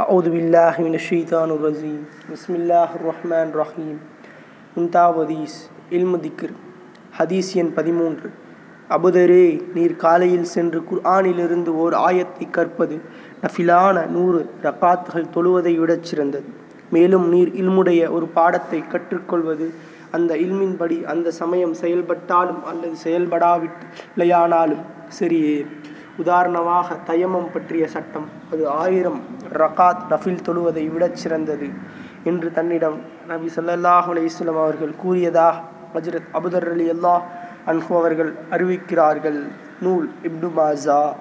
أعوذ بالله من الشيطان الرجيم بسم الله الرحمن الرحيم முன்தாவதீஸ் இல்மு திக்ர் ஹதீஸ் எண் பதிமூன்று அபுதரே நீர் காலையில் சென்று குர்ஆனிலிருந்து ஓர் ஆயத்தை கற்பது நஃபிலான நூறு ரக்காத்துகள் தொழுவதை விடச் சிறந்தது மேலும் நீர் இல்முடைய ஒரு பாடத்தை கற்றுக்கொள்வது அந்த இல்மின்படி அந்த சமயம் செயல்பட்டாலும் அல்லது செயல்படாவில்லையானாலும் சரியே உதாரணமாக தயமம் பற்றிய சட்டம். அது ஆயிரம் ரகாத் நஃபில் தொழுவதை விடச் சிறந்தது என்று தன்னிடம் நபி ஸல்லல்லாஹு அலைஹி அவர்கள் கூறியதாக ஹஜ்ரத் அபுதர் அலி அல்லாஹ் அன்ஹு அவர்கள் அறிவிக்கிறார்கள். நூல் இப்னு மாசா